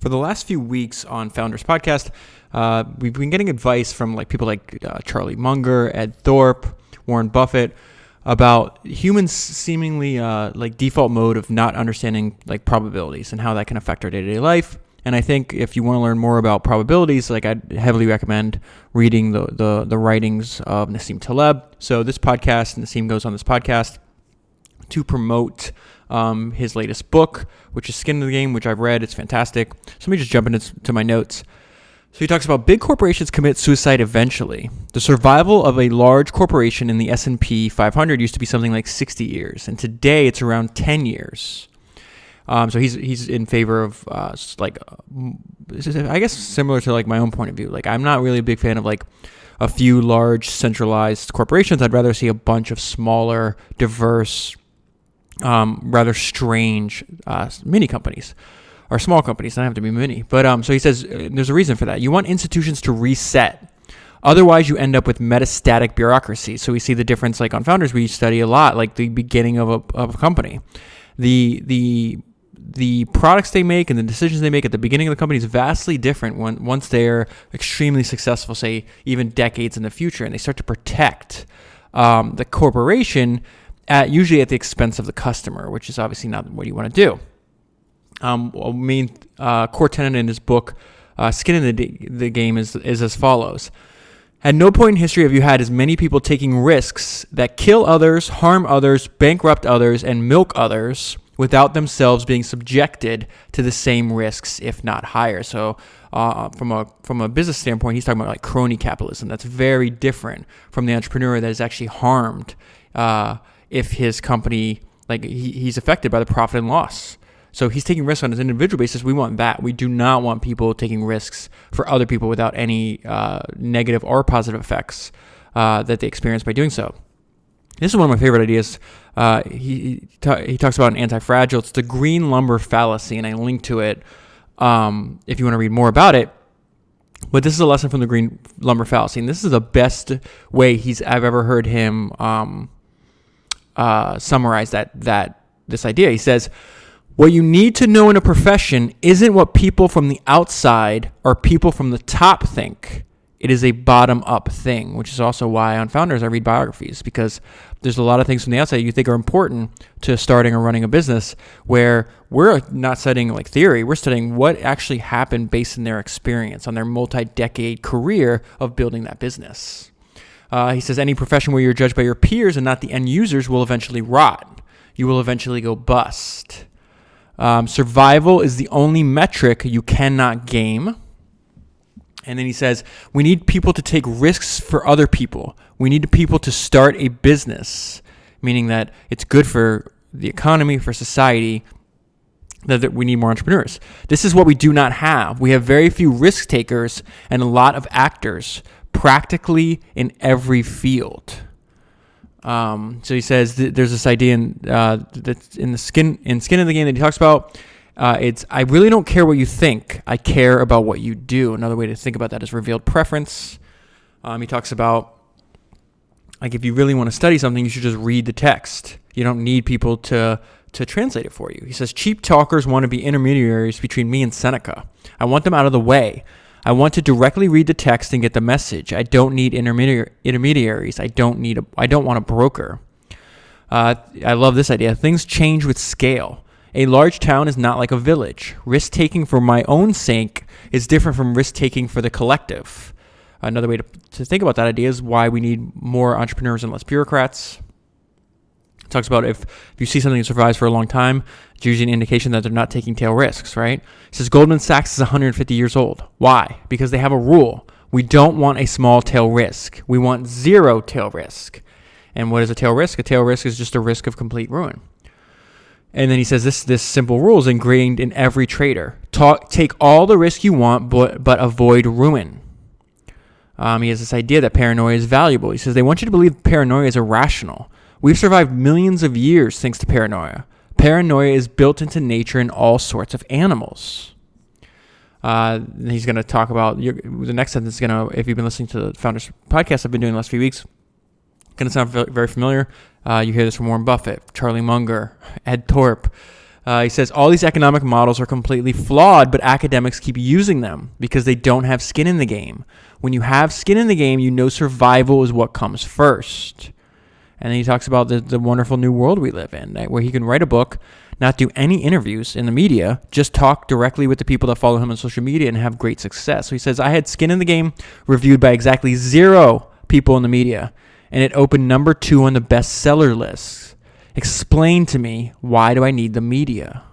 For the last few weeks on Founders Podcast, uh, we've been getting advice from like people like uh, Charlie Munger, Ed Thorp, Warren Buffett about humans seemingly uh, like default mode of not understanding like probabilities and how that can affect our day-to-day life. And I think if you want to learn more about probabilities, like I'd heavily recommend reading the, the, the writings of Nassim Taleb. So this podcast, Nassim goes on this podcast to promote um, his latest book, which is Skin in the Game, which I've read. It's fantastic. So let me just jump into my notes. So he talks about big corporations commit suicide eventually. The survival of a large corporation in the S&P 500 used to be something like 60 years, and today it's around 10 years. Um, so he's he's in favor of uh, like I guess similar to like my own point of view. Like I'm not really a big fan of like a few large centralized corporations. I'd rather see a bunch of smaller, diverse, um, rather strange uh, mini companies or small companies. Don't have to be mini. But um, so he says uh, there's a reason for that. You want institutions to reset. Otherwise, you end up with metastatic bureaucracy. So we see the difference. Like on founders, we study a lot, like the beginning of a, of a company. The the the products they make and the decisions they make at the beginning of the company is vastly different when once they're extremely successful, say even decades in the future, and they start to protect um, the corporation at usually at the expense of the customer, which is obviously not what you want to do. Um, main uh, core tenet in his book, uh, "Skin in the, the Game," is is as follows. At no point in history have you had as many people taking risks that kill others, harm others, bankrupt others, and milk others without themselves being subjected to the same risks, if not higher. So, uh, from a from a business standpoint, he's talking about like crony capitalism. That's very different from the entrepreneur that is actually harmed uh, if his company like he, he's affected by the profit and loss. So he's taking risks on an individual basis. We want that. We do not want people taking risks for other people without any uh, negative or positive effects uh, that they experience by doing so. This is one of my favorite ideas. Uh, he he, he, talks about an anti-fragile. It's the green lumber fallacy, and I link to it um, if you want to read more about it. But this is a lesson from the green lumber fallacy, and this is the best way he's I've ever heard him um, uh, summarize that that this idea. He says, "What you need to know in a profession isn't what people from the outside or people from the top think." it is a bottom up thing, which is also why on founders I read biographies because there's a lot of things from the outside you think are important to starting or running a business where we're not studying like theory, we're studying what actually happened based on their experience, on their multi decade career of building that business. Uh, he says any profession where you're judged by your peers and not the end users will eventually rot. You will eventually go bust. Um, survival is the only metric you cannot game and then he says, we need people to take risks for other people. We need people to start a business, meaning that it's good for the economy, for society, that, we need more entrepreneurs. This is what we do not have. We have very few risk takers and a lot of actors practically in every field. Um, so he says th- there's this idea in, uh, that's in the skin in skin of the game that he talks about uh, it's I really don't care what you think. I care about what you do. Another way to think about that is revealed preference. Um, he talks about like if you really want to study something, you should just read the text. You don't need people to to translate it for you. He says cheap talkers want to be intermediaries between me and Seneca. I want them out of the way. I want to directly read the text and get the message. I don't need intermediaries. I don't need a. I don't want a broker. Uh, I love this idea. Things change with scale. A large town is not like a village. Risk taking for my own sake is different from risk taking for the collective. Another way to, to think about that idea is why we need more entrepreneurs and less bureaucrats. It talks about if, if you see something that survives for a long time, it's usually an indication that they're not taking tail risks, right? It says Goldman Sachs is 150 years old. Why? Because they have a rule. We don't want a small tail risk. We want zero tail risk. And what is a tail risk? A tail risk is just a risk of complete ruin. And then he says this this simple rule is ingrained in every trader. Talk, take all the risk you want, but, but avoid ruin. Um, he has this idea that paranoia is valuable. He says they want you to believe paranoia is irrational. We've survived millions of years thanks to paranoia. Paranoia is built into nature in all sorts of animals. Uh, he's going to talk about your, the next sentence. Is going to, if you've been listening to the Founders podcast I've been doing the last few weeks, going to sound very familiar. Uh, you hear this from Warren Buffett, Charlie Munger, Ed Thorp, Uh, he says all these economic models are completely flawed, but academics keep using them because they don't have skin in the game. When you have skin in the game, you know survival is what comes first. And then he talks about the, the wonderful new world we live in, where he can write a book, not do any interviews in the media, just talk directly with the people that follow him on social media and have great success. So he says, I had skin in the game reviewed by exactly zero people in the media, and it opened number two on the bestseller list. Explain to me why do I need the media?